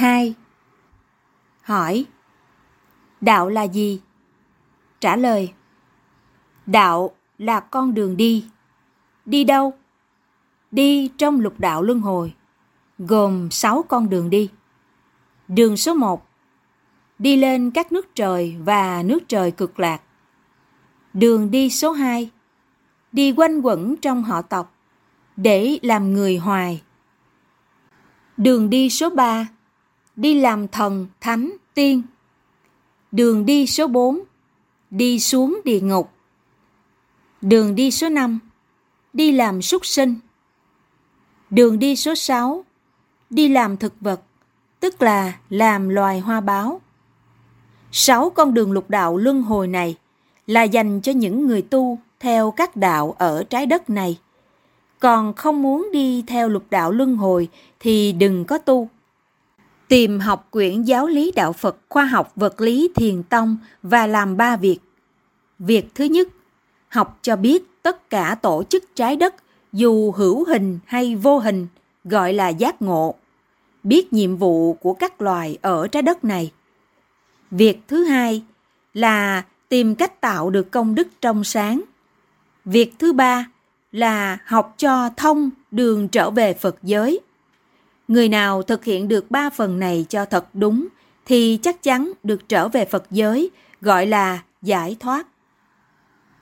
2. Hỏi Đạo là gì? Trả lời Đạo là con đường đi. Đi đâu? Đi trong lục đạo luân hồi, gồm 6 con đường đi. Đường số 1 Đi lên các nước trời và nước trời cực lạc. Đường đi số 2 Đi quanh quẩn trong họ tộc để làm người hoài. Đường đi số 3 Đi làm thần, thánh, tiên. Đường đi số 4 Đi xuống địa ngục. Đường đi số 5 Đi làm súc sinh. Đường đi số 6 Đi làm thực vật, tức là làm loài hoa báo. Sáu con đường lục đạo luân hồi này là dành cho những người tu theo các đạo ở trái đất này. Còn không muốn đi theo lục đạo luân hồi thì đừng có tu. Tìm học quyển giáo lý đạo Phật khoa học vật lý thiền tông và làm ba việc. Việc thứ nhất, học cho biết tất cả tổ chức trái đất dù hữu hình hay vô hình gọi là giác ngộ biết nhiệm vụ của các loài ở trái đất này. Việc thứ hai là tìm cách tạo được công đức trong sáng. Việc thứ ba là học cho thông đường trở về phật giới người nào thực hiện được ba phần này cho thật đúng, thì chắc chắn được trở về phật giới, gọi là giải thoát.